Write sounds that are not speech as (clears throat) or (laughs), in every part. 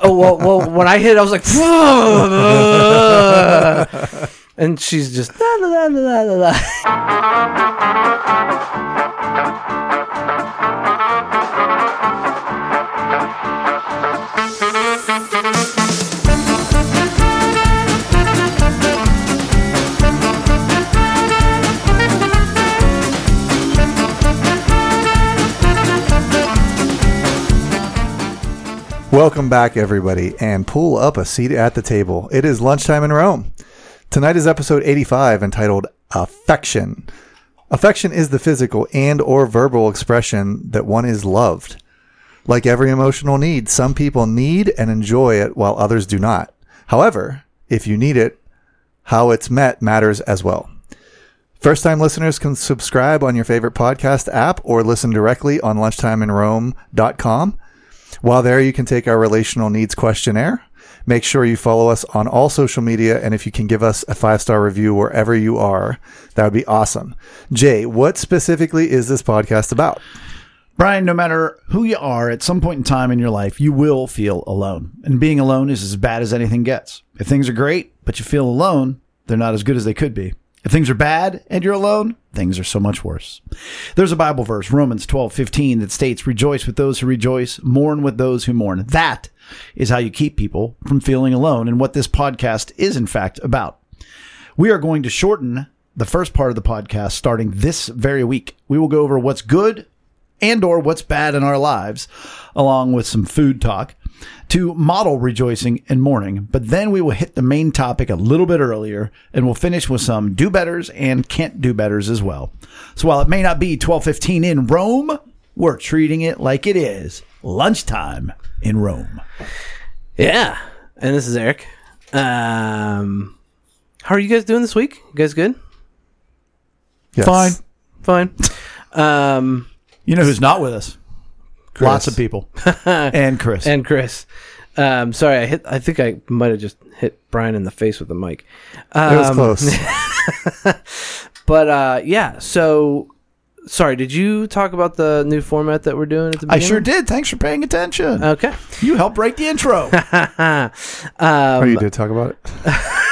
oh well, well when I hit, it, I was like, (laughs) and she's just la la la Welcome back, everybody, and pull up a seat at the table. It is lunchtime in Rome. Tonight is episode 85 entitled Affection. Affection is the physical and or verbal expression that one is loved. Like every emotional need, some people need and enjoy it while others do not. However, if you need it, how it's met matters as well. First time listeners can subscribe on your favorite podcast app or listen directly on lunchtimeinrome.com. While there, you can take our relational needs questionnaire. Make sure you follow us on all social media, and if you can give us a five star review wherever you are, that would be awesome. Jay, what specifically is this podcast about? Brian, no matter who you are, at some point in time in your life, you will feel alone. And being alone is as bad as anything gets. If things are great, but you feel alone, they're not as good as they could be. If things are bad and you're alone, things are so much worse. There's a Bible verse, Romans 12, 15, that states, Rejoice with those who rejoice, mourn with those who mourn. That is how you keep people from feeling alone, and what this podcast is, in fact, about. We are going to shorten the first part of the podcast starting this very week. We will go over what's good and or what's bad in our lives, along with some food talk to model rejoicing and mourning. But then we will hit the main topic a little bit earlier and we'll finish with some do betters and can't do betters as well. So while it may not be 1215 in Rome, we're treating it like it is lunchtime in Rome. Yeah, and this is Eric. Um, how are you guys doing this week? You guys good? Yes. Fine. Fine. Um, You know who's not with us? Chris. Lots of people. (laughs) and Chris. and Chris. Um, sorry, I hit. I think I might have just hit Brian in the face with the mic. Um, It was close. (laughs) But uh, yeah, so sorry. Did you talk about the new format that we're doing at the I sure did. Thanks for paying attention. Okay. you helped write the intro. (laughs) um, oh, you did talk about it?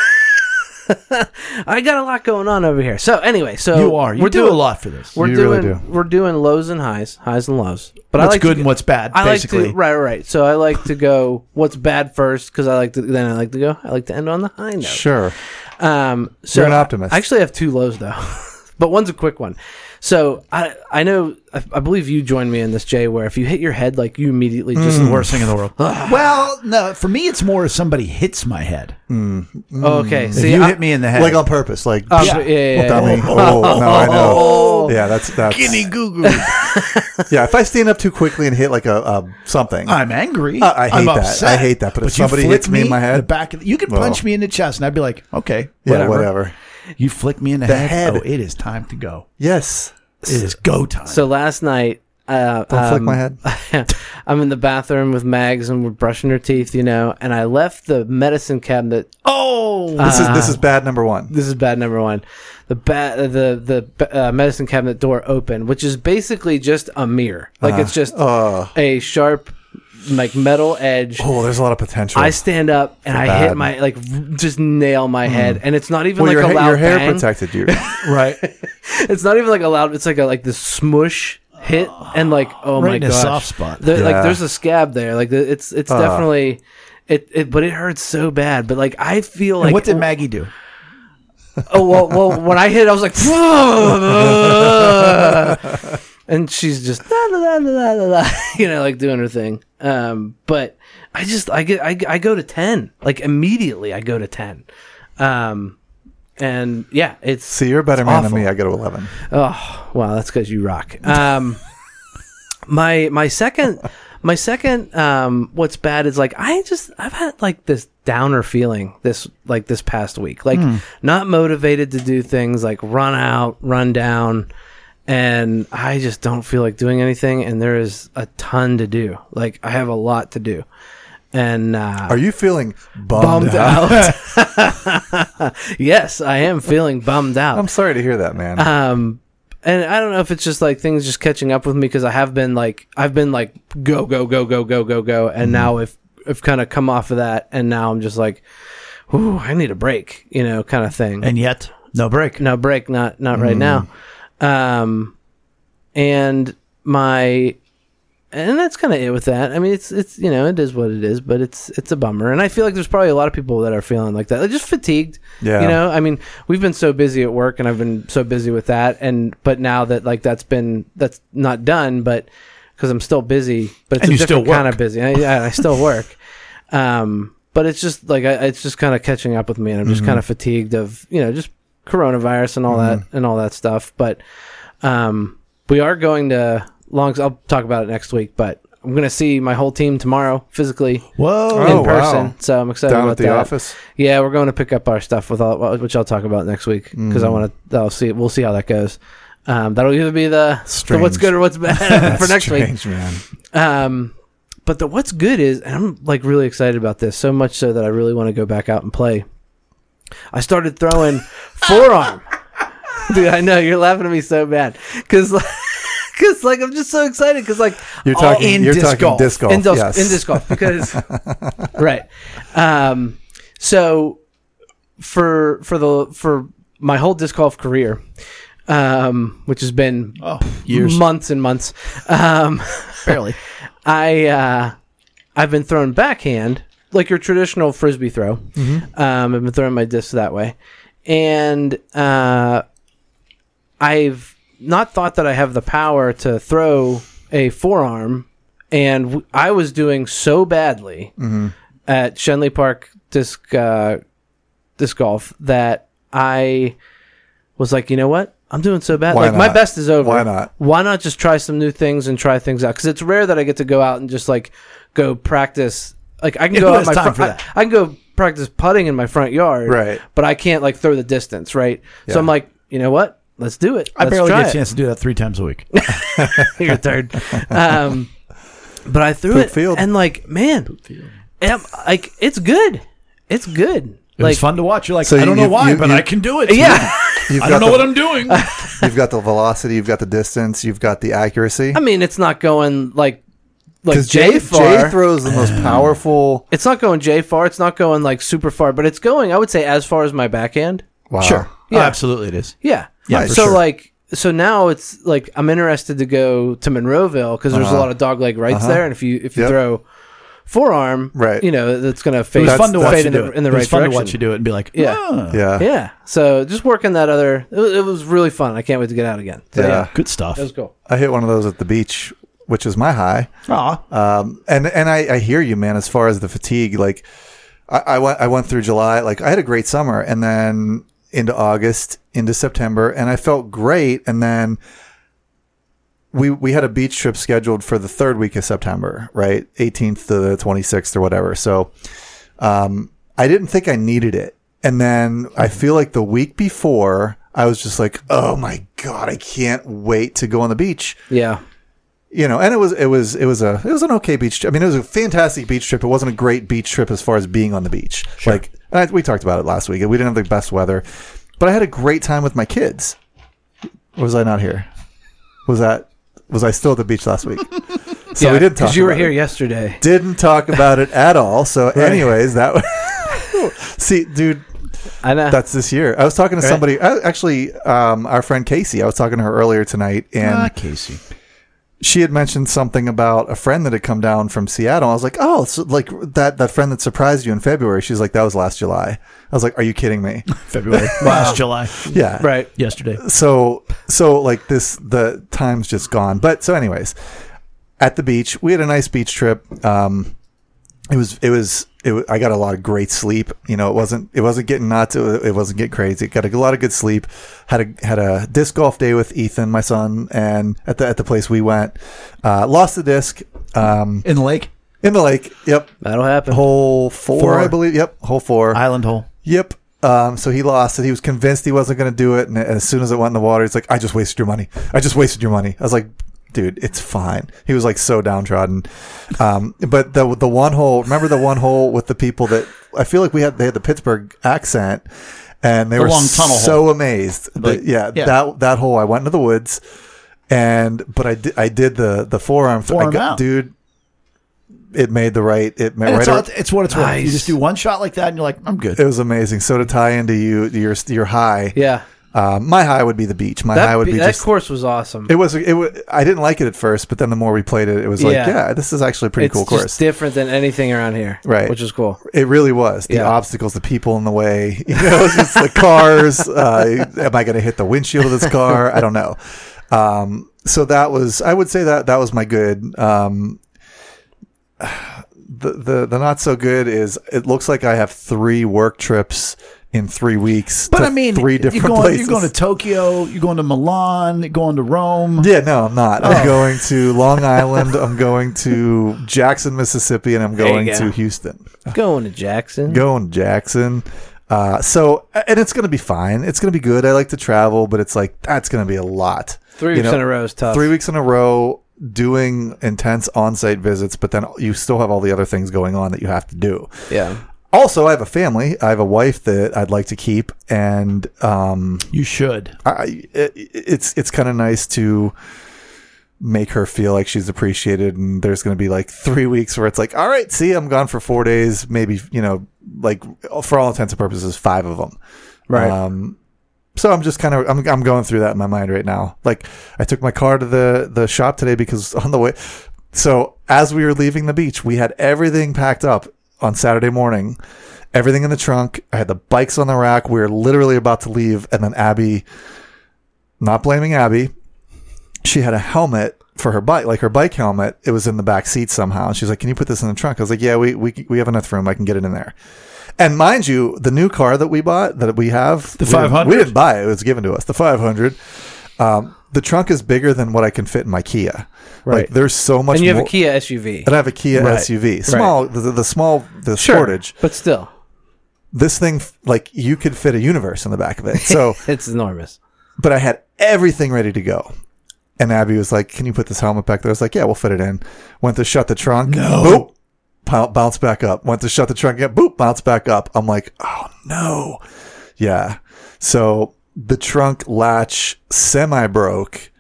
(laughs) I got a lot going on over here. So anyway, so you are. You we're do doing a lot for this. We're You doing really do. we're doing lows and highs, highs and lows. But I like good to, and what's bad, I basically. like to right, right. So I like to go what's bad first because I like to then I like to go I like to end on the high note. Sure. Um, so You're an optimist. I actually have two lows though, (laughs) but one's a quick one. So I I know I, I believe you joined me in this Jay where if you hit your head like you immediately just the worst thing in the world. (sighs) well, no, for me, it's more if somebody hits my head. oh, okay. If See, you I- hit me in the head, Like on purpose. Like, Oh, yeah. yeah, yeah, yeah, dummy. yeah. Oh, no, I know. (laughs) Yeah, that's, that's, goo goo. (laughs) yeah, if I stand up too quickly and hit like a, a something, I'm angry. Uh, I hate I'm that. upset. I hate that. But if somebody hits me in my head- the back, of the, you could Well. punch me in the chest, and I'd be like, okay, yeah, whatever. whatever. You flick me in the, The head. head. Oh, it is time to go. Yes. It is go time. So last night, uh, Don't flick um, my head. (laughs) I'm in the bathroom with Mags and we're brushing her teeth, you know, and I left the medicine cabinet. oh, This is this is bad number one. This is bad number one. The ba- the the uh, medicine cabinet door open, which is basically just a mirror. Like it's just Uh, a sharp, like metal edge. oh, there's a lot of potential. I stand up and I hit bad. my like just nail my head, and it's not even well, like your, a ha- loud your hair bang. protected you. (laughs) right. (laughs) It's not even like a loud. It's like a like this smush hit, and like oh Right my in a gosh, soft spot. The- Like Yeah. there's a scab there. Like the, it's it's Uh. definitely it, it. But it hurts so bad. But like I feel like and what did Maggie do? oh well, well when I hit, I was like, (laughs) and she's just la, la, la, la, la, (laughs) you know, like doing her thing. Um, but I just I get I, I go to ten like immediately. I go to ten. Um, and yeah, it's See, you're a better man awful. than me. I go to eleven. Oh, wow, that's because you rock. Um, my my second my second um, what's bad is like I just I've had like this downer feeling this like this past week, like not motivated to do things, like run out, run down, and I just don't feel like doing anything. And there is a ton to do. Like I have a lot to do, and uh, Are you feeling bummed, bummed out? out. (laughs) (laughs) yes, I am feeling bummed out. I'm sorry to hear that, man. Um, and I don't know if it's just like things just catching up with me because I have been like I've been like go go go go go go go, and now if have kind of come off of that, and now I'm just like, ooh, I need a break, you know, kind of thing. And yet, no break. no break, not not right now. Um, and my and that's kind of it with that. I mean, it's it's you know it is what it is, but it's it's a bummer. And I feel like there's probably a lot of people that are feeling like that, just fatigued. Yeah. You know, I mean, we've been so busy at work, and I've been so busy with that, and but now that like that's been that's not done, but because I'm still busy, but it's And a different kind of busy. I, yeah, I still work. Um, but it's just like I, it's just kind of catching up with me, and I'm just kind of fatigued of you know just coronavirus and all that and all that stuff. But um, we are going to long. I'll talk about it next week, but I'm going to see my whole team tomorrow physically Whoa. Oh, in person. wow. So I'm excited Down about at the that. office. Yeah, we're going to pick up our stuff with all, which I'll talk about next week because I want to. I'll see. We'll see how that goes. Um, that'll either be the, the what's good or what's bad (laughs) for next week. man. Um, but the what's good is, and I'm like really excited about this so much so that I really want to go back out and play. I started throwing forearm, (laughs) dude. I know you're laughing at me so bad because, because (laughs) like I'm just so excited because like You're talking. in you're disc talking golf. disc golf. in disc, yes. in disc golf because (laughs) right. Um, so for for the for my whole disc golf career, um, which has been Oh, years. months and months, um, Barely. I uh, I've been throwing backhand like your traditional frisbee throw. Um, I've been throwing my discs that way, and uh, I've not thought that I have the power to throw a forearm, and w- I was doing so badly at Schenley Park disc uh, disc golf that I was like, you know what? I'm doing so bad. Why like my best is over. Why not? Why not just try some new things and try things out? Because it's rare that I get to go out and just like go practice. Like I can go who out my time front, for I, that? I can go practice putting in my front yard, Right. But I can't like throw the distance, right? Yeah. So I'm like, you know what? Let's do it. I Let's barely try get a it. chance to do that three times a week. (laughs) You're third. um, but I threw Poop it, field. and like, man, am- like it's good. It's good. It like, was fun to watch. You're like, So I don't you- know why, you- but you- I can do it. yeah. (laughs) You've I don't know the, what I'm doing. (laughs) You've got the velocity. You've got the distance. You've got the accuracy. I mean, it's not going like like Because J Jay, far. Jay throws the most powerful. it's not going J far. It's not going like super far, but it's going. I would say as far as my backhand. Wow. Sure. Yeah. Oh, absolutely, it is. Yeah. Yeah, Nice. so sure. like so now it's like I'm interested to go to Monroeville because there's a Uh-huh. lot of dog leg rights Uh-huh. there, and if you if you Yep. throw forearm, Right. you know that's gonna It fade. was That's- fun to watch you in do the, it. in the it right fun direction. to watch you do it and be like, Yeah. "Ah." Yeah. Yeah. So just working that other, it was, it was really fun. I can't wait to get out again. So, Yeah. yeah. good stuff. That was cool. I hit one of those at the beach, which is my high. Aw. Um, and and I, I hear you, man. As far as the fatigue, like I, I went I went through July, like I had a great summer, and then into August, into September, and I felt great, and then. We, we had a beach trip scheduled for the third week of September, right? 18th to the 26th or whatever. So, um, I didn't think I needed it. And then I feel like the week before, I was just like, oh my God, I can't wait to go on the beach Yeah. You know, and it was it was it was a it was an okay beach. trip. I mean, it was a fantastic beach trip. It wasn't a great beach trip as far as being on the beach. Like and I, we talked about it last week. We didn't have the best weather, but I had a great time with my kids. Or was I not here? Was that was I still at the beach last week? (laughs) So yeah, we didn't talk. because you were here It. yesterday. Didn't talk about it at all. So, (laughs) anyways, that was. (laughs) See, dude, I know. that's this year. I was talking to Right. somebody. Actually, um, our friend Casey. I was talking to her earlier tonight, and Ah, Casey. She had mentioned something about a friend that had come down from Seattle. I was like, oh, so like that that friend that surprised you in February. She's like, that was last July. I was like, are you kidding me? (laughs) February. (laughs) Last July. yeah, right. Yesterday. So so like this, the time's just gone. But so, anyways, at the beach, we had a nice beach trip. Um, it was it was it. wa- I got a lot of great sleep. You know, it wasn't it wasn't getting nuts. It, it wasn't getting crazy. Got a lot of good sleep. Had a had a disc golf day with Ethan, my son, and at the at the place we went. Uh, lost the disc. Um, In the lake. in the lake. Yep. That'll happen. Hole four, Four. I believe. Yep. Hole four. Island hole. yep. Um, so he lost it. He was convinced he wasn't going to do it. And as soon as it went in the water, he's like, I just wasted your money. I just wasted your money. I was like, dude, it's fine. He was like so downtrodden. Um, but the, the one hole, remember the one hole with the people that I feel like we had, they had the Pittsburgh accent and they The were so amazed. that- Like, yeah, yeah. That, that hole, I went into the woods and, but I did, I did the, the forearm. I Forearm got- out. dude it made the right. It made right. it's, all- it's what it's worth. You just do one shot like that, and you're like, I'm good. it was amazing. So to tie into you, your your high. Yeah. Um, my high would be the beach. My That, high would be that just. course was awesome. it was. It was. I didn't like it at first, but then the more we played it, it was like, Yeah. yeah, this is actually a pretty it's cool course. different than anything around here. Right. Which is cool. It really was. The Yeah. obstacles, the people in the way, (laughs) you know, just the cars. Uh, am I going to hit the windshield of this car? I don't know. Um, so that was, I would say that that was my good. Um, the, the, the not so good is it looks like I have three work trips in three weeks. But to I mean, three different you're going, places. You're going to Tokyo. You're going to Milan. You're going to Rome. yeah, no, I'm not. Oh. I'm going to Long (laughs) Island. I'm going to Jackson, Mississippi, and I'm going go. to Houston. Going to Jackson. going to Jackson. Uh, so, and it's going to be fine. It's going to be good. I like to travel, but it's like, that's going to be a lot. Three You weeks know, in a row is tough. Three weeks in a row doing intense on site visits, but then you still have all the other things going on that you have to do. Yeah. Also, I have a family. I have a wife that I'd like to keep, and um, You should. I, it, it's it's kind of nice to make her feel like she's appreciated. And there's going to be like three weeks where it's like, all right, see, I'm gone for four days, maybe you know, like for all intents and purposes, five of them. Right. Um, so I'm just kind of I'm I'm going through that in my mind right now. Like I took my car to the the shop today because (laughs) on the way. So as we were leaving the beach, we had everything packed up on Saturday morning. Everything in the trunk. I had the bikes on the rack. We were literally about to leave, and then Abby, not blaming Abby, she had a helmet for her bike, like her bike helmet. It was in the back seat somehow. And she's like, "Can you put this in the trunk?" I was like, "Yeah, we we we have enough room. I can get it in there." And mind you, the new car that we bought, that we have, The 500? we didn't buy it; it was given to us. The 500. Um, the trunk is bigger than what I can fit in my Kia. Right. Like, there's so much. and you have more, a Kia SUV. and I have a Kia Right. SUV, small, the, the small, the Sure. Sportage. But still, This thing, like, you could fit a universe in the back of it. So, (laughs) it's enormous. but I had everything ready to go. And Abby was like, "Can you put this helmet back there?" I was like, "Yeah, we'll fit it in." Went to shut the trunk. No. Boop. Boun- Bounce back up. Went to shut the trunk again. Boop. Bounce back up. I'm like, "Oh no." Yeah. So the trunk latch semi broke.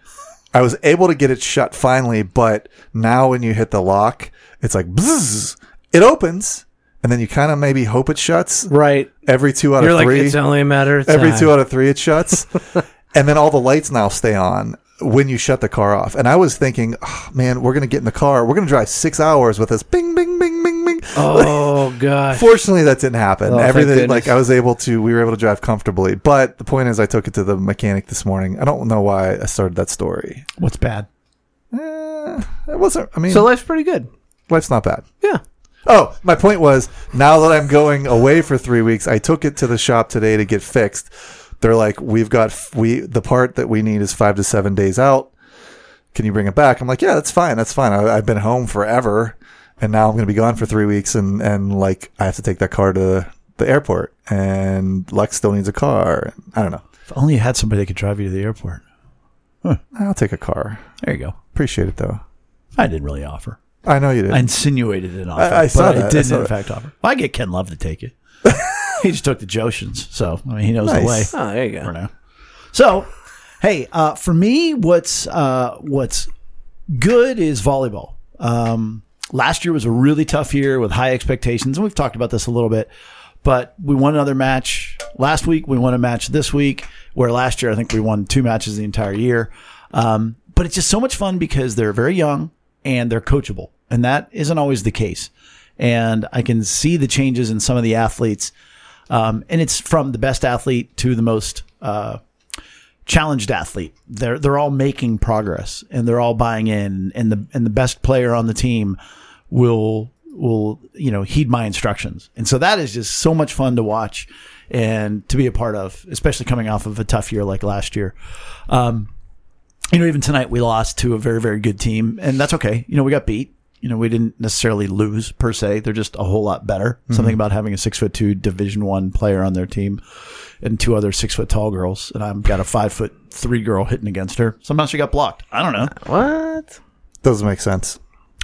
I was able to get it shut finally, but now when you hit the lock, it's like bzzz. It opens, and then you kind of maybe hope it shuts Right. every two out You're of like, three it's only a matter of every two out of three it shuts (laughs) and then all the lights now stay on when you shut the car off and i was thinking oh, man we're gonna get in the car we're gonna drive six hours with this bing bing bing bing bing Oh (laughs) God. fortunately that didn't happen Oh, everything like i was able to we were able to drive comfortably but the point is i took it to the mechanic this morning i don't know why i started that story What's bad? eh, it wasn't i mean So life's pretty good. life's not bad Yeah. Oh, my point was now that I'm going away for three weeks, I took it to the shop today to get fixed. They're like, we've got we the part that we need is five to seven days out. Can you bring it back? I'm like, yeah, that's fine. That's fine. I, I've been home forever, and now I'm going to be gone for three weeks, and and like I have to take that car to the airport, and Lex still needs a car. I don't know. If only you had somebody that could drive you to the airport. I'll take a car. There you go. Appreciate it though. I didn't really offer. I know you did. I insinuated an offer. I saw but that. I I didn't, in fact, offer. Well, I get Ken Love to take you. (laughs) (laughs) he just took the Jotians, so I mean, he knows the way Nice. Oh, there you for go. now. So, hey, uh, for me, what's uh, what's good is volleyball. Um, last year was a really tough year with high expectations, and we've talked about this a little bit. But we won another match last week. We won a match this week. Where last year I think we won two matches the entire year. Um, but it's just so much fun because they're very young and they're coachable, and that isn't always the case. And I can see the changes in some of the athletes, um, and it's from the best athlete to the most uh, challenged athlete. They're they're all making progress and they're all buying in and the and the best player on the team will will you know heed my instructions. And so that is just so much fun to watch and to be a part of, especially coming off of a tough year like last year. Um, you know, even tonight we lost to a very very good team, and that's okay. You know, we got beat. You know, we didn't necessarily lose per se. They're just a whole lot better. Something about having a six foot two Division One player on their team and two other six foot tall girls, and I've got a five foot three girl hitting against her. Somehow she got blocked. I don't know, What? Doesn't make sense.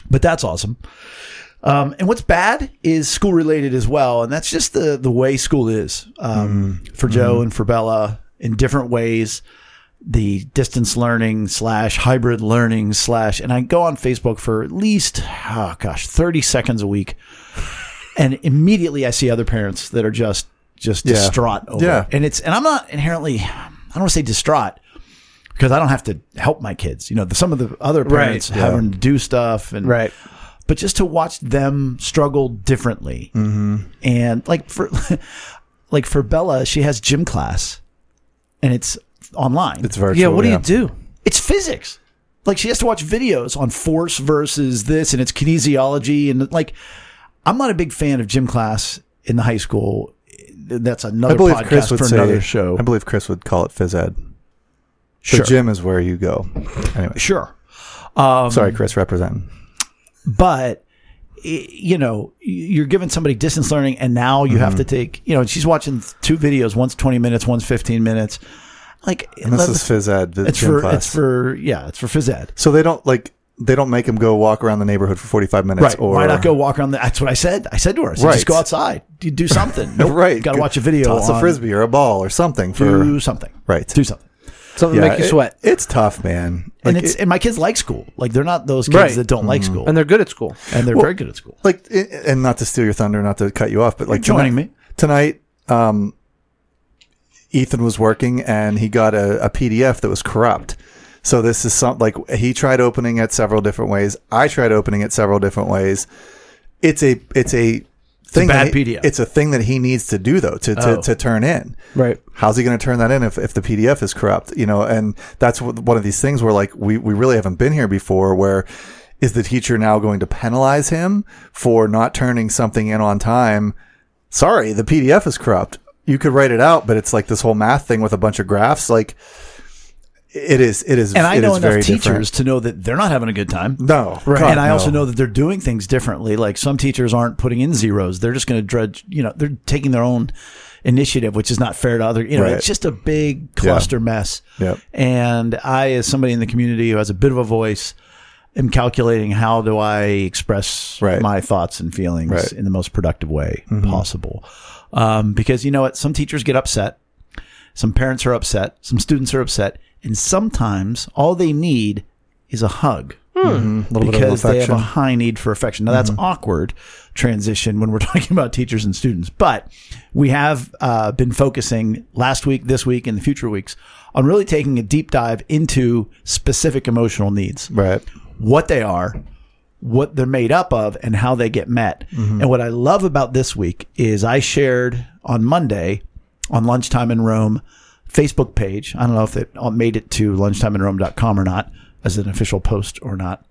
but that's awesome. Um, and what's bad is school related as well, and that's just the the way school is um, for Joe and for Bella in different ways. The distance learning slash hybrid learning slash, and I go on Facebook for at least, oh gosh, 30 seconds a week. (laughs) And immediately I see other parents that are just, just Yeah. distraught over Yeah. it. And it's, and I'm not inherently, I don't want to say distraught because I don't have to help my kids. You know, the, some of the other Right. parents having to do stuff and, Right. but just to watch them struggle differently Mm-hmm. and like for (laughs) like for bella she has gym class and it's online It's virtual. Yeah. What do you do? it's physics like she has to watch videos on force versus this and it's kinesiology and like i'm not a big fan of gym class in the high school that's another I believe podcast Chris would for say. another show I believe Chris would call it phys ed. Sure. The gym is where you go. Anyway, sure um, sorry, Chris, representing. but you know you're giving somebody distance learning and now you Mm-hmm. have to take you know she's watching two videos one's 20 minutes one's 15 minutes like And this let- is phys ed. The it's gym for class. it's for yeah it's for phys ed so they don't like they don't make him go walk around the neighborhood for forty five minutes. right Or why not go walk around the, that's what i said i said to her I said, Right. just go outside do, do something (laughs) nope, right? gotta watch a video Toss a frisbee or a ball or something for do something right. do something Something to make you it- sweat. it's tough, man. and it's it- and my kids like school like they're not those kids Right. that don't like school And they're good at school. and they're Well, very good at school like and not to steal your thunder, not to cut you off, but like joining tonight, me. tonight, um, Ethan was working and he got a, a PDF that was corrupt. So this is some like he tried opening it several different ways. I tried opening it several different ways. It's a it's a thing bad he- PDF. It's a thing that he needs to do though to to, Oh. to turn in. Right. How's he going to turn that in if, if the PDF is corrupt? You know, and that's one of these things where like we, we really haven't been here before where is the teacher now going to penalize him for not turning something in on time? Sorry, the PDF is corrupt. You could write it out, but it's like this whole math thing with a bunch of graphs. Like it is, it is, and i know enough teachers different. to know that they're not having a good time No, Right. God, and I also know that they're doing things differently. Like some teachers aren't putting in zeros. They're just going to drudge, you know, they're taking their own initiative, which is not fair to other, you know, Right. it's just a big cluster mess. Yep. And I, as somebody in the community who has a bit of a voice, am calculating how do I express Right. my thoughts and feelings Right. Mm-hmm. in the most productive way possible. Um, because you know what? Some teachers get upset. Some parents are upset. Some students are upset. And sometimes all they need is a hug Mm-hmm. a little bit of because they have a high need for affection. Now that's awkward transition when we're (laughs) talking about teachers and students, but we have uh, been focusing last week, this week, and the future weeks on really taking a deep dive into specific emotional needs, right. what they are, what they're made up of, and how they get met. And what I love about this week is I shared on Monday on Lunchtime in Rome Facebook page. I don't know if it made it to lunchtimeinrome.com or not as an official post or not.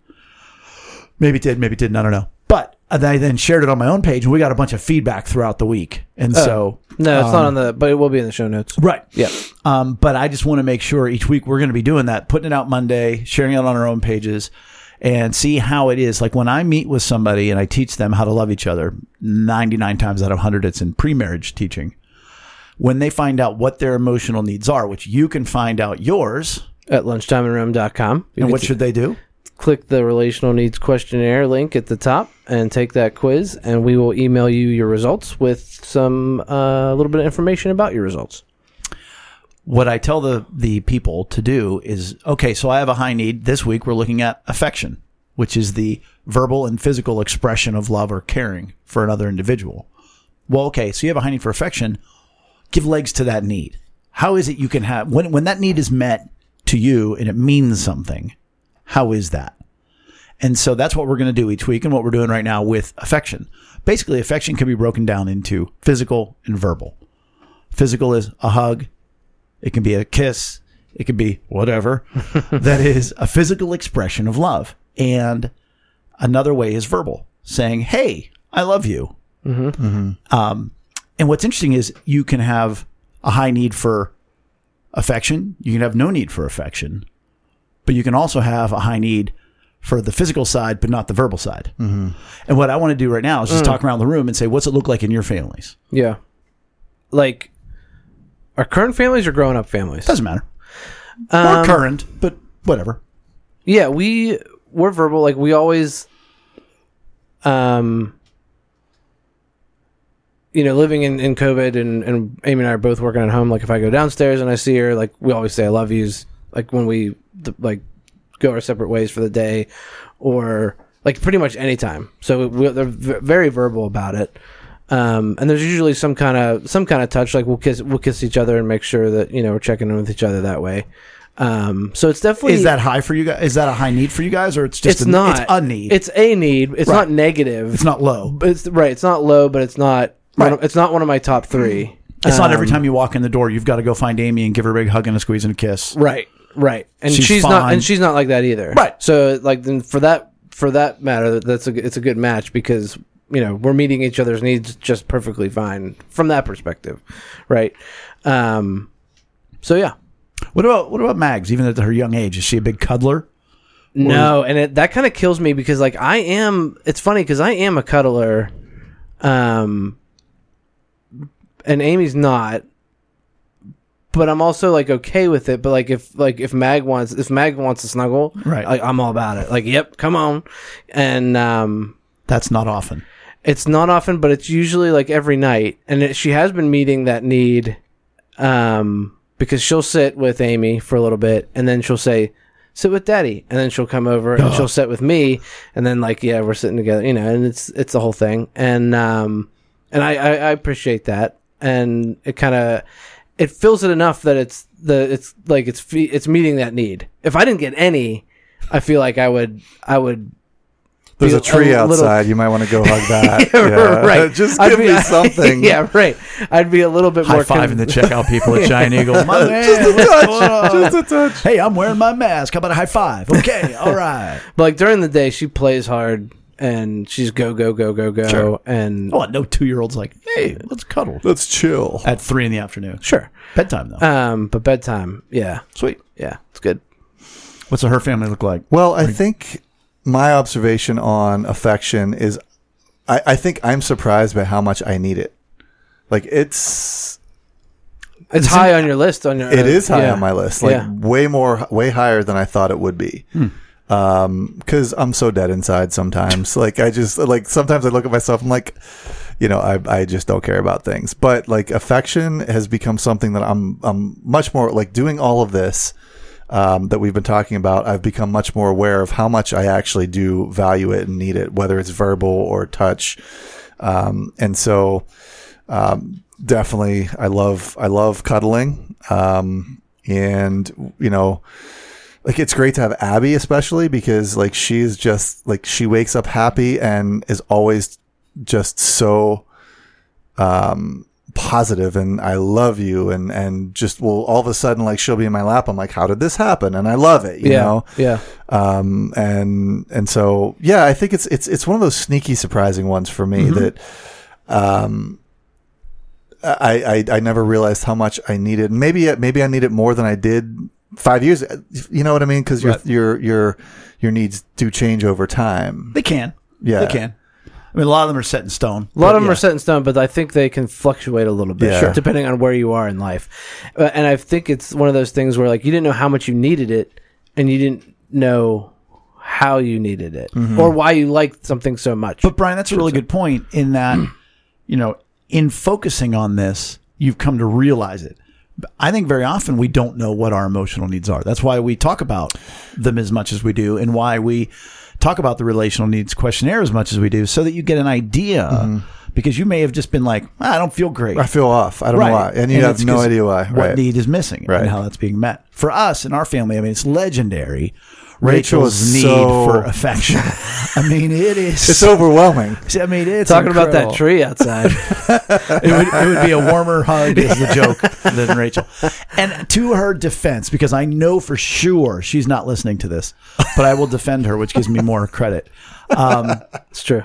Maybe it did, maybe it didn't. I don't know. But I then shared it on my own page, and we got a bunch of feedback throughout the week. And so, No, it's not on the, but it will be in the show notes. right, Yeah. um, but I just want to make sure each week we're going to be doing that, putting it out Monday, sharing it on our own pages, and see how it is. Like when I meet with somebody and I teach them how to love each other, 99 times out of 100, it's in pre marriage teaching. When they find out what their emotional needs are, which you can find out yours, At lunchtimeinrome.com. You and what should they do? click the relational needs questionnaire link at the top and take that quiz, and we will email you your results with some uh, a little bit of information about your results. What I tell the the people to do is okay. So I have a high need this week. We're looking at affection, which is the verbal and physical expression of love or caring for another individual. Well, okay. So you have a high need for affection. Give legs to that need. How is it you can have when when that need is met to you and it means something? How is that? And so that's what we're going to do each week and what we're doing right now with affection. Basically, affection can be broken down into physical and verbal. Physical is a hug, it can be a kiss. It can be whatever. (laughs) that is a physical expression of love. And another way is verbal, saying, Hey, I love you. Mm-hmm. Mm-hmm. Um, and what's interesting is you can have a high need for affection. You can have no need for affection, but you can also have a high need for the physical side, but not the verbal side. Mm-hmm. And what I want to do right now is just mm. talk around the room and say, What's it look like in your families? Yeah. Like, our current families or growing up families? Doesn't matter. Um, or current, but whatever. Yeah, we we're verbal. Like we always, um, you know, living in in COVID and and Amy and I are both working at home. Like if I go downstairs and I see her, like we always say I love yous. like when we like go our separate ways for the day, or like pretty much anytime. So we, they're v- very verbal about it. Um, and there's usually some kind of some kind of touch, like we'll kiss we'll kiss each other and make sure that you know we're checking in with each other that way. Um, so it's definitely Is that high for you guys? Is that a high need for you guys, or it's just it's a, not It's a need. It's a need. It's Right. not negative. It's not low. But it's right. It's not low, but it's not. One Right. of, it's not one of my top three. It's not every Um, time you walk in the door, you've got to go find Amy and give her a big hug and a squeeze and a kiss. Right. Right. And She's she's, not. And she's not like that either. Right. So like then for that for that matter, that's a it's a good match because you know we're meeting each other's needs just perfectly fine from that perspective, right? Um. So yeah. What about what about Mags? Even at her young age, is she a big cuddler? No, and it, that kind of kills me because like I am. It's funny because I am a cuddler, um, and Amy's not. But I'm also like okay with it. But like if like if Mag wants if Mag wants to snuggle, Right. Like I'm all about it. Like yep, come on, and um, That's not often. it's not often, but it's usually like every night, and it, she has been meeting that need, um, because she'll sit with Amy for a little bit, and then she'll say, "Sit with Daddy," and then she'll come over and she'll sit with me, and then like yeah, we're sitting together, you know, and it's it's the whole thing, and um, and I I, I appreciate that, and it kind of it fills it enough that it's the it's like it's it's meeting that need. If I didn't get any, I feel like I would I would There's a tree a little- outside. You might want to go hug (laughs) that. Yeah, right. (laughs) Just give be- me (laughs) something. yeah, right. I'd be a little bit High more five con- in the checkout people at Giant Eagle. My man, Just a touch. Just a touch. Hey, I'm wearing my mask. How about a high five? Okay, all right. But like during the day, she plays hard and she's go go go go go Sure. and Oh, no two year old's like, hey, let's cuddle Let's chill. at three in the afternoon. sure. Bedtime though. Um, but bedtime, yeah, Sweet. yeah, it's good. What's her family look like? Well, I think my observation on affection is I, I think I'm surprised by how much I need it. Like it's It's high on your list. On your, it is high yeah. on my list. Like Yeah. way more way higher than I thought it would be. Um, cuz I'm so dead inside sometimes. like I just like sometimes I look at myself I'm like you know, I I just don't care about things. But like affection has become something that I'm I'm much more like doing all of this um, that we've been talking about, I've become much more aware of how much I actually do value it and need it, whether it's verbal or touch. Um, and so, um, definitely, I love I love cuddling, um, and you know, like it's great to have Abby, especially because like she's just like she wakes up happy and is always just so um positive and I love you and and just well all of a sudden like she'll be in my lap I'm like how did this happen and I love it you yeah, know yeah. um and and so yeah I think it's it's it's one of those sneaky surprising ones for me Mm-hmm. that um I, I I never realized how much I needed maybe maybe I need it more than I did 5 years you know what I mean cuz your Right. your your your needs do change over time They can. Yeah. They can. I mean, a lot of them are set in stone. A lot of them yeah. are set in stone, but I think they can fluctuate a little bit, Yeah. Sure. depending on where you are in life. Uh, and I think it's one of those things where, like, you didn't know how much you needed it, and you didn't know how you needed it, or why you liked something so much. Mm-hmm. But Brian, that's a really good point in that, (clears throat) you know, in focusing on this, you've come to realize it. I think very often we don't know what our emotional needs are. That's why we talk about them as much as we do and why we talk about the relational needs questionnaire as much as we do so that you get an idea because you may have just been like, "Ah, I don't feel great. I feel off I don't know why and you have no idea why What right need is missing Right. and how that's being met. For us in our family, I mean, it's legendary. Rachel Rachel's is need so- for affection. (laughs) I mean, it is. it's overwhelming (laughs) I mean, it's Talking about that tree outside. (laughs) It would, it would be a warmer hug is the joke than Rachel. And to her defense, because I know for sure she's not listening to this, but I will defend her, which gives me more credit. Um, it's true,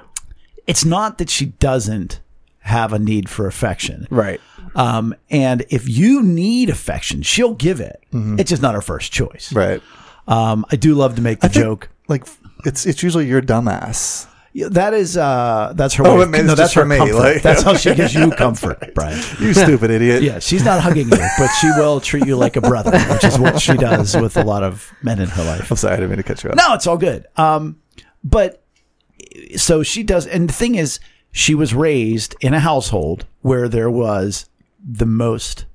it's not that she doesn't have a need for affection. right? Um, and if you need affection, she'll give it. It's just not her first choice. right Um, I do love to make the think, joke. like it's it's usually your dumbass. Yeah, That is uh, that's her. Oh, no, that's her me, comfort. like- that's how she gives you comfort, (laughs) Brian. You stupid idiot. Yeah, she's not hugging you, but she will treat you like a brother, which is what she does with a lot of men in her life. I'm sorry, I didn't mean to cut you off. No, it's all good. Um, but so she does, and the thing is, she was raised in a household where there was the most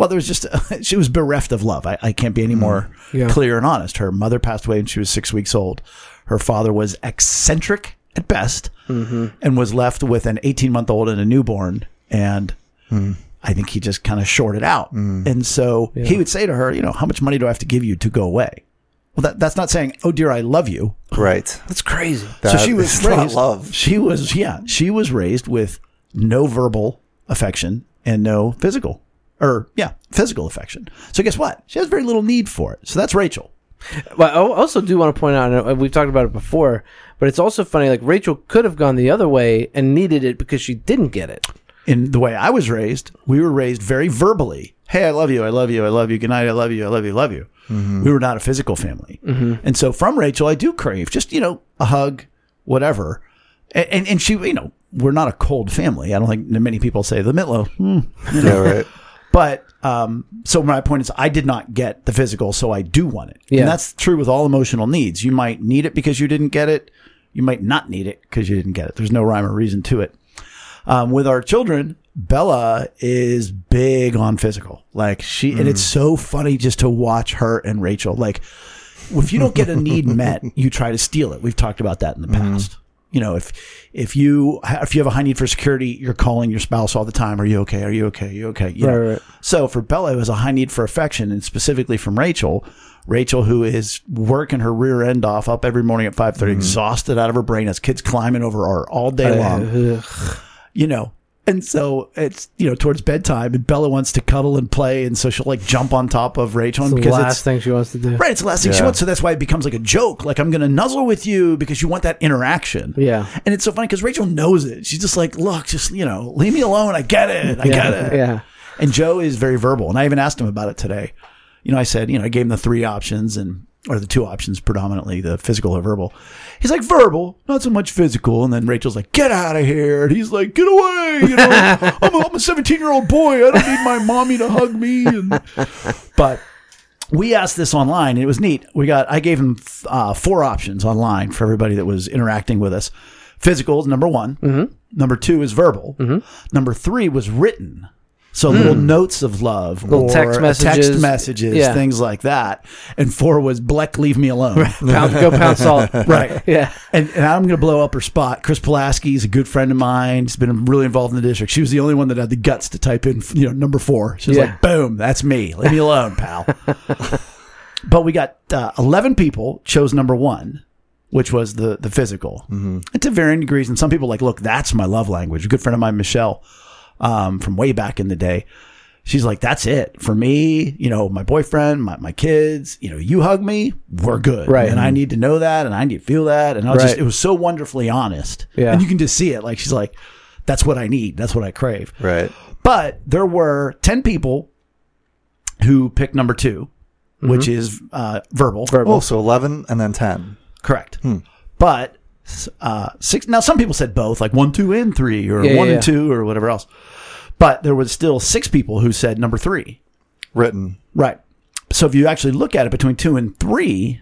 Well, there was just (laughs) she was bereft of love. I, I can't be any more Yeah. clear and honest. Her mother passed away when she was six weeks old. Her father was eccentric at best, and was left with an 18 month old and a newborn. And I think he just kind of shorted out. And so he would say to her, you know, how much money do I have to give you to go away? Well, that, that's not saying, oh dear, I love you. Right. That's crazy. so she was raised. love. She was yeah. She was raised with no verbal affection and no physical, or yeah, physical affection. So guess what? She has very little need for it. So that's Rachel. But I also do want to point out, and we've talked about it before, but it's also funny. Like Rachel could have gone the other way and needed it because she didn't get it. In the way I was raised, we were raised very verbally. Hey, I love you. I love you. I love you. Good night. I love you. I love you. Love you. We were not a physical family, and so from Rachel, I do crave just you know a hug, whatever. And, and and she, you know, we're not a cold family. I don't think many people say the Mitlow. Hmm, Yeah, right. But um, so my point is, I did not get the physical, so I do want it. Yeah. And that's true with all emotional needs. You might need it because you didn't get it. You might not need it because you didn't get it. There's no rhyme or reason to it. Um, with our children, Bella is big on physical. Like she, and it's so funny just to watch her and Rachel. Like if you don't get a need (laughs) met, you try to steal it. We've talked about that in the past. You know, if if you if you have a high need for security, you're calling your spouse all the time. Are you okay? Are you okay? Are you okay? You? Right, right. So for Bella, it was a high need for affection, and specifically from Rachel. Rachel, who is working her rear end off up every morning at five mm-hmm. exhausted out of her brain, as kids climbing over her all day long you know. And so it's you know towards bedtime, and Bella wants to cuddle and play, and so she'll like jump on top of Rachel, and the because last it's thing she wants to do. right, it's the last thing she Yeah. wants. So that's why it becomes like a joke. Like I'm gonna nuzzle with you because you want that interaction. Yeah. and it's so funny because Rachel knows it. She's just like, look, just you know, leave me alone. I get it. I get it. Yeah. And Joe is very verbal, and I even asked him about it today. You know, I said, you know, I gave him the three options and or the two options predominantly, the physical or verbal. He's like verbal, not so much physical. And then Rachel's like, get out of here. And he's like, get away. You know, (laughs) I'm a 17 year old boy. I don't need my mommy to hug me. And, (laughs) but we asked this online and it was neat. We got, I gave him uh, four options online for everybody that was interacting with us. Physical is number one. Mm-hmm. Number two is verbal. Number three was written. So little notes of love, Hmm. Little text messages. text messages, Yeah. things like that. And four was Bleck, leave me alone. Pound, go pound (laughs) salt. right. Yeah. And, and I'm going to blow up her spot. Chris Pulaski is a good friend of mine. He's been really involved in the district. She was the only one that had the guts to type in, you know, number four. She was Yeah. like, boom, that's me. Leave me (laughs) alone, pal. (laughs) but we got uh, 11 people chose number one, which was the, the physical. Mm-hmm. And to varying degrees. And some people like, look, that's my love language. A good friend of mine, Michelle, um, from way back in the day. She's like, that's it for me. You know, my boyfriend, my, my kids, you know, you hug me, we're good. Right. And I need to know that and I need to feel that. And I was just, it was so wonderfully honest. Yeah. And you can just see it. Like, she's like, that's what I need. That's what I crave. Right. But there were 10 people who picked number 2 which is uh, verbal. Verbal. Oh, so 11 and then 10. Correct. But uh, six. Now, some people said both, like one, two, and three, or Yeah, one yeah, and two, or whatever else. But there was still six people who said number three. Written. Right. So if you actually look at it between two and three,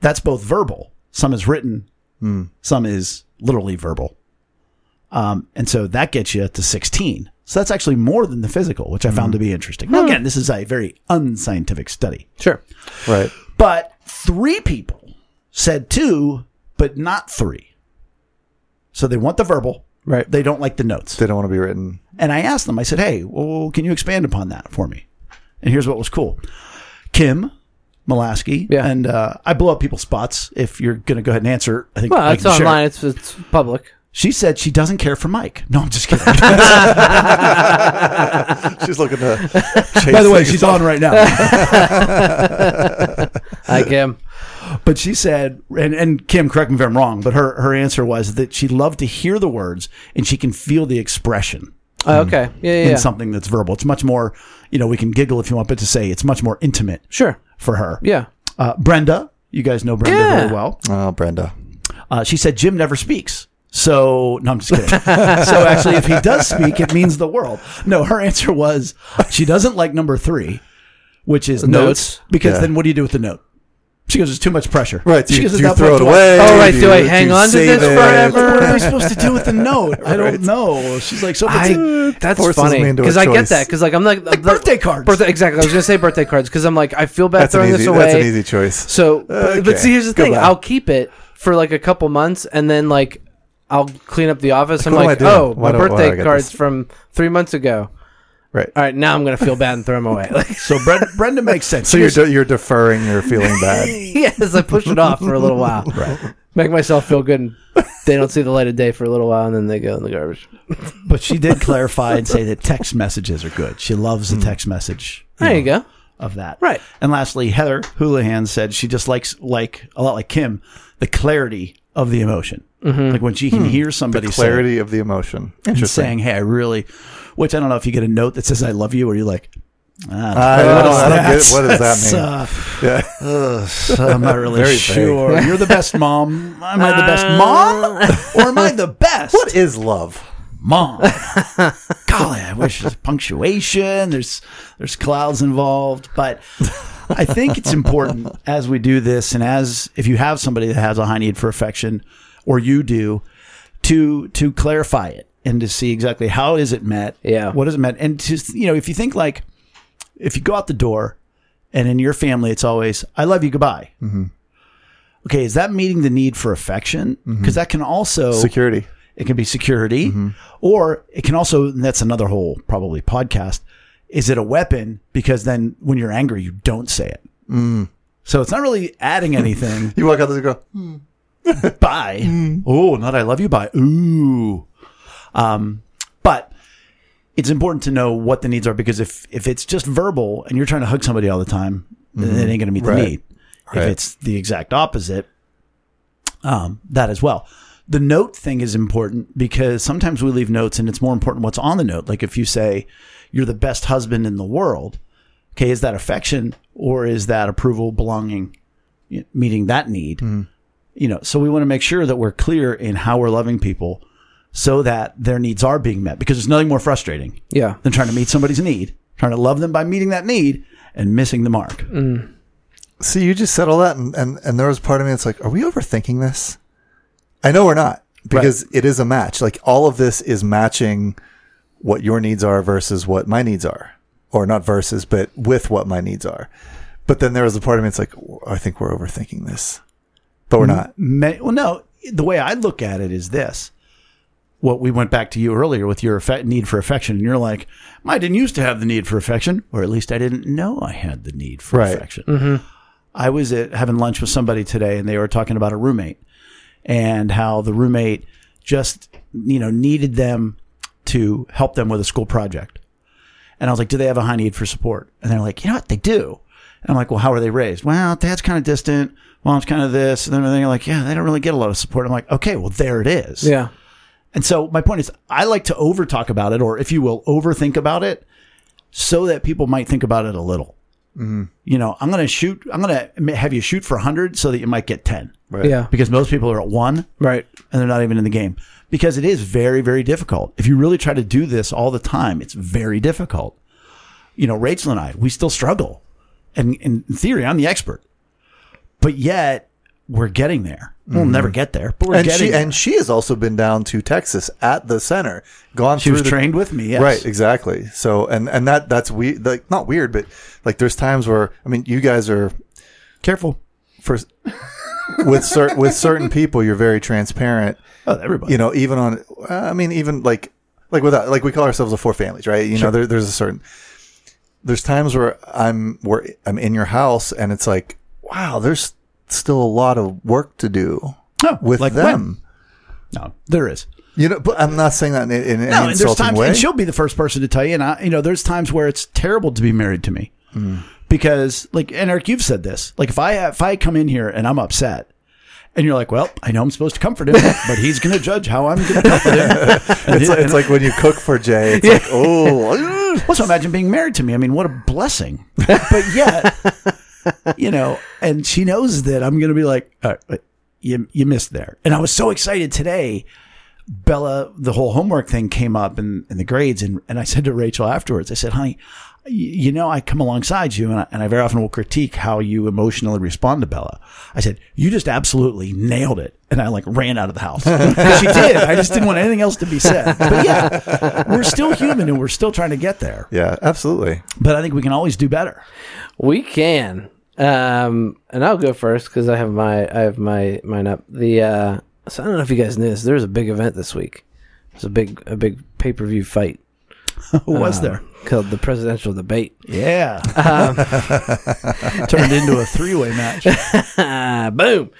that's both verbal. Some is written, some is literally verbal. Um, and so that gets you to 16. So that's actually more than the physical, which I found to be interesting. Now, again, this is a very unscientific study. Sure. Right. But three people said two, but not three. So they want the verbal. Right. They don't like the notes. They don't want to be written. And I asked them, I said, hey, well, can you expand upon that for me? And here's what was cool Kim Molaski, Yeah. and uh, I blow up people's spots if you're going to go ahead and answer. I think Well, I it's can share. online. It's it's public. She said she doesn't care for Mike. No, I'm just kidding. (laughs) She's looking to. By the way, she's on right now. (laughs) Hi, Kim. But she said, and, and Kim, correct me if I'm wrong, but her, her answer was that she loved to hear the words and she can feel the expression Oh, okay. Yeah, yeah. in yeah. something that's verbal. It's much more, you know, we can giggle if you want, but to say it's much more intimate Sure. for her. Yeah. Uh, Brenda, you guys know Brenda Yeah. very well. Oh, Brenda. Uh, she said Jim never speaks. So no, I'm just kidding. (laughs) so actually, if he does speak, it means the world. No, her answer was she doesn't like number three, which is notes, Notes. because Yeah. then what do you do with the note? She goes, "It's too much pressure." Right. She you, goes, do you that throw point, it do I- away? Oh, right. Do I hang you on to this it? forever? What am I (laughs) supposed to do with the note? I don't Right. know. She's like, so I, that's forces funny me into a because I get that because like I'm like, Like birthday cards. Birthday, exactly. I was gonna say birthday cards because I'm like I feel bad That's throwing easy. this away. That's an easy choice. So, but, Okay. but see, here's the thing: Goodbye. I'll keep it for like a couple months, and then like I'll clean up the office. I'm like, oh, my do- why do I birthday cards from three months ago. Right. All right, now I'm gonna feel bad and throw them away. Like, (laughs) so Brenda, Brenda makes sense. So you're de- you're deferring your feeling bad. (laughs) yes, I push it off for a little while. (laughs) right. Make myself feel good. And they don't see the light of day for a little while, and then they go in the garbage. But she did clarify and say that text messages are good. She loves the hmm. text message. There you go. Of that. Right. And lastly, Heather Houlihan said she just likes, like, a lot like Kim, the clarity of the emotion. Mm-hmm. Like when she can hmm. hear somebody The say- clarity of the emotion. and Interesting. saying, "Hey, I really," which I don't know if you get a note that says "I love you" or you're like. Ah, I don't, what is I don't get it. What does that (laughs) mean? uh, yeah. ugh, I'm not really (laughs) Very vague. sure. (laughs) You're the best mom. Am I the best mom, or am I the best What is love? mom? Golly, I wish there's punctuation. There's there's clouds involved, but I think it's important as we do this, and as if you have somebody that has a high need for affection, or you do, to to clarify it and to see exactly how is it met. Yeah. what is it met? and to you know, if you think like, if you go out the door, and in your family, it's always "I love you, goodbye." Mm-hmm. Okay, is that meeting the need for affection? Mm-hmm. Because that can also Security. it can be security, mm-hmm. or it can also, and that's another whole probably podcast. Is it a weapon? Because then when you're angry, you don't say it. Mm. So it's not really adding anything. (laughs) You walk out there and go, hmm. (laughs) bye. Oh, not I love you. Bye. Ooh. Um, but it's important to know what the needs are because if if it's just verbal and you're trying to hug somebody all the time, then it ain't going to meet the need. Right. If it's the exact opposite, um, that as well. The note thing is important because sometimes we leave notes and it's more important what's on the note. Like if you say you're the best husband in the world, okay, is that affection or is that approval, belonging, meeting that need? You know, so we want to make sure that we're clear in how we're loving people so that their needs are being met because there's nothing more frustrating Yeah. than trying to meet somebody's need, trying to love them by meeting that need and missing the mark. Mm. See, you just said all that, and, and, and there was part of me that's like, are we overthinking this? I know we're not because it is a match. Like all of this is matching what your needs are versus what my needs are, or not versus, but with what my needs are. But then there was a part of me that's like, I think we're overthinking this, but we're not. Ma- well, no, the way I look at it is this. What we went back to you earlier with your need for affection, and you're like, I didn't used to have the need for affection, or at least I didn't know I had the need for Right. affection. Mm-hmm. I was at having lunch with somebody today, and they were talking about a roommate and how the roommate just, you know, needed them to help them with a school project. And I was like, do they have a high need for support? And they're like, you know what? They do. And I'm like, well, how are they raised? Well, dad's kind of distant. Mom's kind of this. And then they're like, yeah, they don't really get a lot of support. I'm like, okay, well, there it is. Yeah. And so my point is, I like to over talk about it, or if you will, overthink about it, so that people might think about it a little. Mm-hmm. You know, I'm going to shoot. I'm going to have you shoot for 100 so that you might get 10, Right. Yeah. because most people are at one Right. and they're not even in the game. Because it is very, very difficult. If you really try to do this all the time, it's very difficult. You know, Rachel and I, we still struggle. And in theory, I'm the expert. But yet, we're getting there. We'll mm-hmm. never get there, but we're And getting she there. and she has also been down to Texas at the center, gone she was the, trained with me. Yes. Right, exactly. So, and and that that's we like not weird, but like there's times where I mean, you guys are Careful. for with certain with certain people, you're very transparent. Oh, everybody. You know, even on I mean, even like like without like we call ourselves a four families, right? You know, there, there's a certain there's times where I'm where I'm in your house, and it's like, wow, there's still a lot of work to do No, with like them. when? No, there is. You know, but I'm not saying that in, in any No, and there's times, way. and she'll be the first person to tell you. And I, you know, there's times where it's terrible to be married to me hmm. because, like, and Eric, you've said this. Like, if I if I come in here and I'm upset, and you're like, well, I know I'm supposed to comfort him, (laughs) but he's going to judge how I'm going to comfort him. And (laughs) it's, like, it's like when you cook for Jay. It's like, oh, (laughs) also imagine being married to me. I mean, what a blessing. But yet, you know, and she knows that I'm going to be like, uh, you, you missed there. And I was so excited today Bella, the whole homework thing came up in, in the grades, and, and I said to Rachel afterwards, I said, honey, you know, I come alongside you, and I, and I very often will critique how you emotionally respond to Bella. I said, you just absolutely nailed it. And I like ran out of the house. she did. I just didn't want anything else to be said. But yeah, we're still human and we're still trying to get there. Yeah, absolutely. But I think we can always do better. We can. Um, and I'll go first because I have my I have my mine up. The uh, so I don't know if you guys knew this. There was a big event this week. There's a big a big pay per view fight. Who was uh, there? Called the presidential debate. Yeah. (laughs) Turned into a three way match. (laughs) Boom.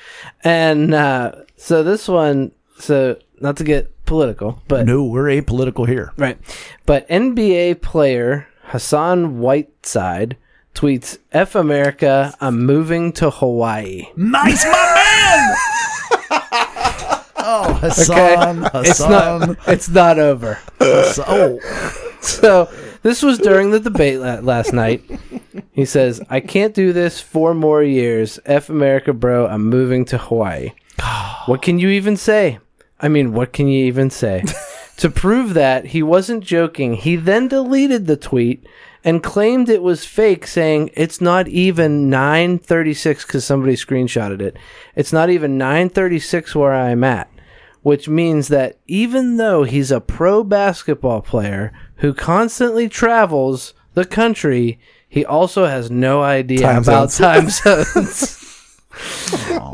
And uh, so this one, so not to get political, but No, we're apolitical here. right, but NBA player Hassan Whiteside tweets, "F America, I'm moving to Hawaii." Nice, my man. (laughs) oh, Hassan, It's Hassan, not. It's not over. Hassan. Oh, (laughs) So this was during the debate la- last night. He says, "I can't do this four more years. F America, bro. I'm moving to Hawaii." (sighs) What can you even say? I mean, what can you even say? (laughs) to prove that he wasn't joking, he then deleted the tweet and claimed it was fake, saying it's not even 9:36 because somebody screenshotted it. It's not even 9:36 where I'm at which means that even though he's a pro basketball player who constantly travels the country, he also has no idea Time about zones. time (laughs) zones.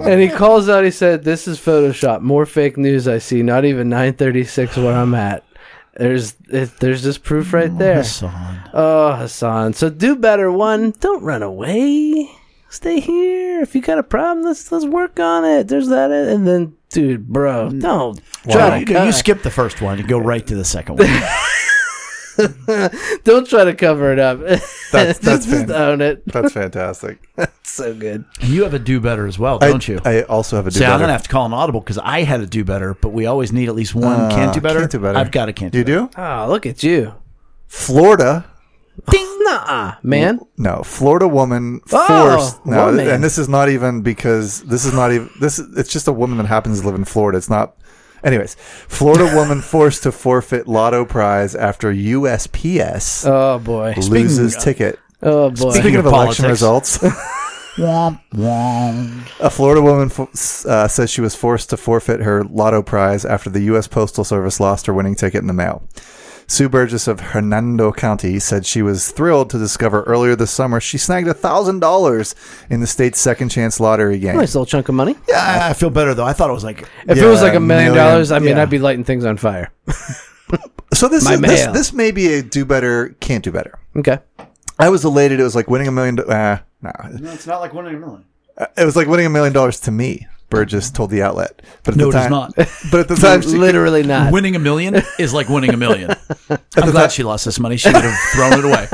and he calls out, he said, This is Photoshop. More fake news I see. Not even 936 where I'm at. There's it, there's just proof right there. Hassan. Oh, Hassan. So do better. One, don't run away. Stay here. If you got a problem, let's let's work on it. There's that. And then, dude, bro, don't try You, you skip the first one. You go right to the second one. (laughs) (laughs) don't try to cover it up. That's- (laughs) that's just, just own it. That's (laughs) fantastic. It's so good. you have a do better as well, don't you? I also have a do See, I'm gonna have to call an audible because I had a do better, but we always need at least one Uh, can't do better. Can't do better. I've got a can't do You better. do? Oh, look at you. Florida. Ding, nah, man. No, Florida woman Oh, no, woman. and this is not even because this is not even this. Is, it's just a woman that happens to live in Florida. It's not. Anyways, Florida woman (laughs) forced to forfeit lotto prize after USPS Oh boy. loses ticket. Oh boy. Speaking of of election politics. results, (laughs) a Florida woman fo- uh, says she was forced to forfeit her lotto prize after the U.S. Postal Service lost her winning ticket in the mail. Sue Burgess of Hernando County said she was thrilled to discover earlier this summer she snagged $1,000 in the state's second chance lottery game. Nice little chunk of money. Yeah, I feel better though. I thought it was like If it was like a million million, dollars, I mean, yeah. I'd be lighting things on fire. (laughs) So this My is, this, mail. this may be a do better, can't do better. Okay. I was elated. It was like winning a million. do- Uh, no, no, it's not like winning a million. it was like winning a million dollars to me. Burgess told the outlet, but at No, the it is time, not. (laughs) But at the time, she could- Literally not. Winning a million is like winning a million. (laughs) I'm glad she lost this money. She would have thrown it away. (laughs)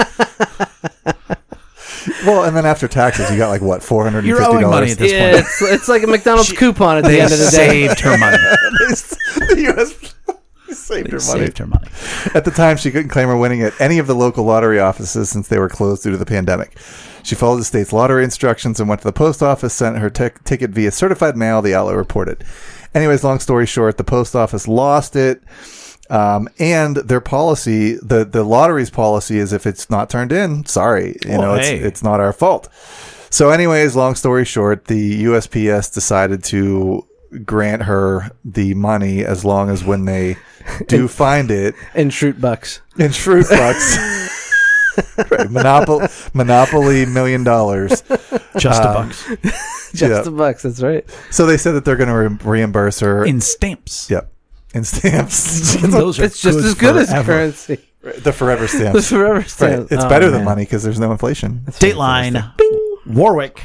well, and then after taxes, you got like what four hundred and fifty and You're owing money dollars. at this Yeah, point. it's, it's like a McDonald's coupon at the end of the day. saved her money. the U.S. (laughs) saved her money. saved her money. At the time, she couldn't claim her winning at any of the local lottery offices since they were closed due to the pandemic. She followed the state's lottery instructions and went to the post office, sent her tic- ticket via certified mail, the outlet reported. Anyways, long story short, the post office lost it. Um, and their policy, the, the lottery's policy is if it's not turned in, sorry, you Well, know, hey. it's, it's not our fault. So, anyways, long story short, the USPS decided to grant her the money as long as when they (laughs) do find it And shoot bucks. in Schrute Bucks. (laughs) right, Monopoly, Monopoly million dollars. Just a Um, bucks. (laughs) Just Yeah. the bucks. That's right. So they said that they're going to re- reimburse her. In stamps. yep, in stamps. Those are It's just as good as forever. currency. the forever The stamps. forever Right, stamp. it's Oh, better than money because there's no inflation. Dateline, Warwick,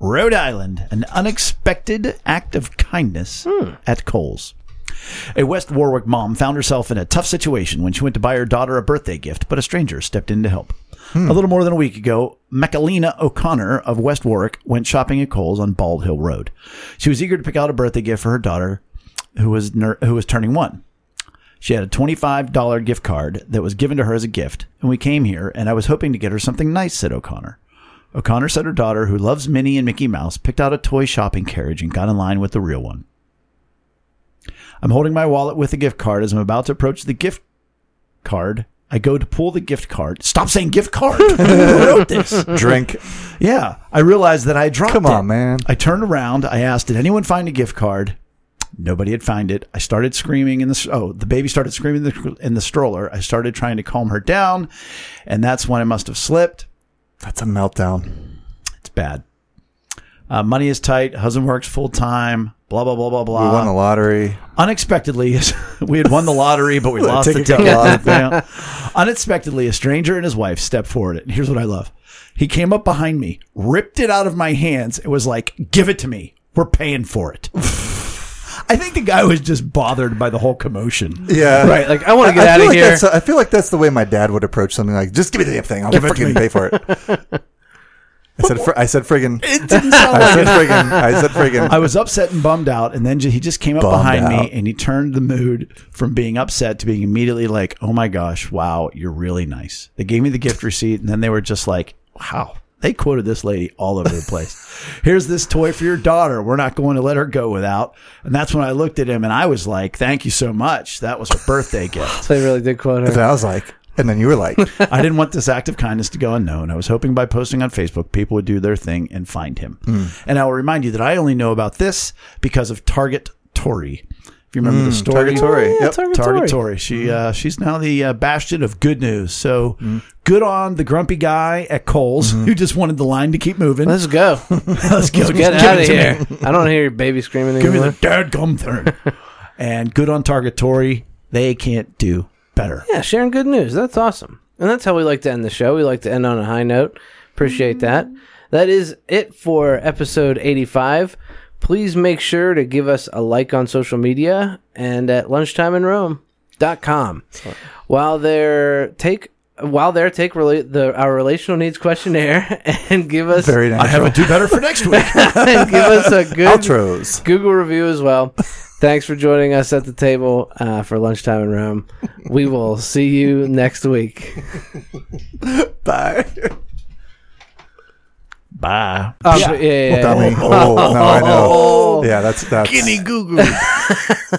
Rhode Island, an unexpected act of kindness hmm. at Kohl's. A West Warwick mom found herself in a tough situation when she went to buy her daughter a birthday gift, but a stranger stepped in to help. Hmm. A little more than a week ago, Macalina O'Connor of West Warwick went shopping at Kohl's on Bald Hill Road. She was eager to pick out a birthday gift for her daughter, who was ner- who was turning one. She had a $25 gift card that was given to her as a gift, and we came here, and I was hoping to get her something nice, said O'Connor. O'Connor said her daughter, who loves Minnie and Mickey Mouse, picked out a toy shopping carriage and got in line with the real one. I'm holding my wallet with a gift card as I'm about to approach the gift card. I go to pull the gift card. Stop saying gift card. (laughs) Who wrote this? Drink. Yeah, I realized that I dropped Come it. on, man. I turned around. I asked, "Did anyone find a gift card?" Nobody had found it. I started screaming in the oh, the baby started screaming in the, in the stroller. I started trying to calm her down, and that's when I must have slipped. That's a meltdown. It's bad. Uh, money is tight. Husband works full time. Blah blah blah blah blah. We won the lottery. Unexpectedly, (laughs) we had won the lottery, but we (laughs) lost the ticket ticket. got lost. Yeah. Unexpectedly, a stranger and his wife stepped forward. And here's what I love: he came up behind me, ripped it out of my hands. It was like, "Give it to me. We're paying for it." (laughs) I think the guy was just bothered by the whole commotion. Yeah. Right, like I want to get I out feel of like here. That's, I feel like that's the way my dad would approach something like, just give me the damn thing. I'll Give it to freaking me." pay for it. I said, fr- I said friggin'. It didn't sound I like said it. friggin'. I said friggin'. I was upset and bummed out, and then ju- he just came up Bummed behind out. me and he turned the mood from being upset to being immediately like, "Oh my gosh, wow, you're really nice." They gave me the gift receipt, and then they were just like, "Wow." They quoted this lady all over the place. (laughs) Here's this toy for your daughter. We're not going to let her go without. And that's when I looked at him and I was like, "Thank you so much. That was a birthday (laughs) gift." they really did quote And. I was like, and then you were like, (laughs) I didn't want this act of kindness to go unknown. I was hoping by posting on Facebook, people would do their thing and find him. Hmm. And I will remind you that I only know about this because of Target Tory. If you remember the story, Target Tory. Yeah, Yep. Target Target Tory. Tory. She uh, she's now the uh, bastion of good news. So good on the grumpy guy at Kohl's who just wanted the line to keep moving. Let's go. (laughs) Let's go. Let's get Just out of to me. here. I don't hear your baby screaming anymore. Give me the the dadgum thing. (laughs) and good on Target Tory. They can't do better. Yeah, sharing good news. That's awesome. And that's how we like to end the show. We like to end on a high note. Appreciate that. That is it for episode 85. Please make sure to give us a like on social media and at lunchtimeinrome.com. While there, take while there, take rela- the our relational needs questionnaire (laughs) and give us very I have a do better for next week. (laughs) and give us a good Outros. Google review as well. Thanks for joining us at the table uh, for lunchtime in Rome. We will see you next week. (laughs) Bye. Bye. Oh, yeah, yeah, yeah, Dummy. yeah. Oh, no, I know. (laughs) Yeah, that's, that's. Guinea Goo Goo. (laughs)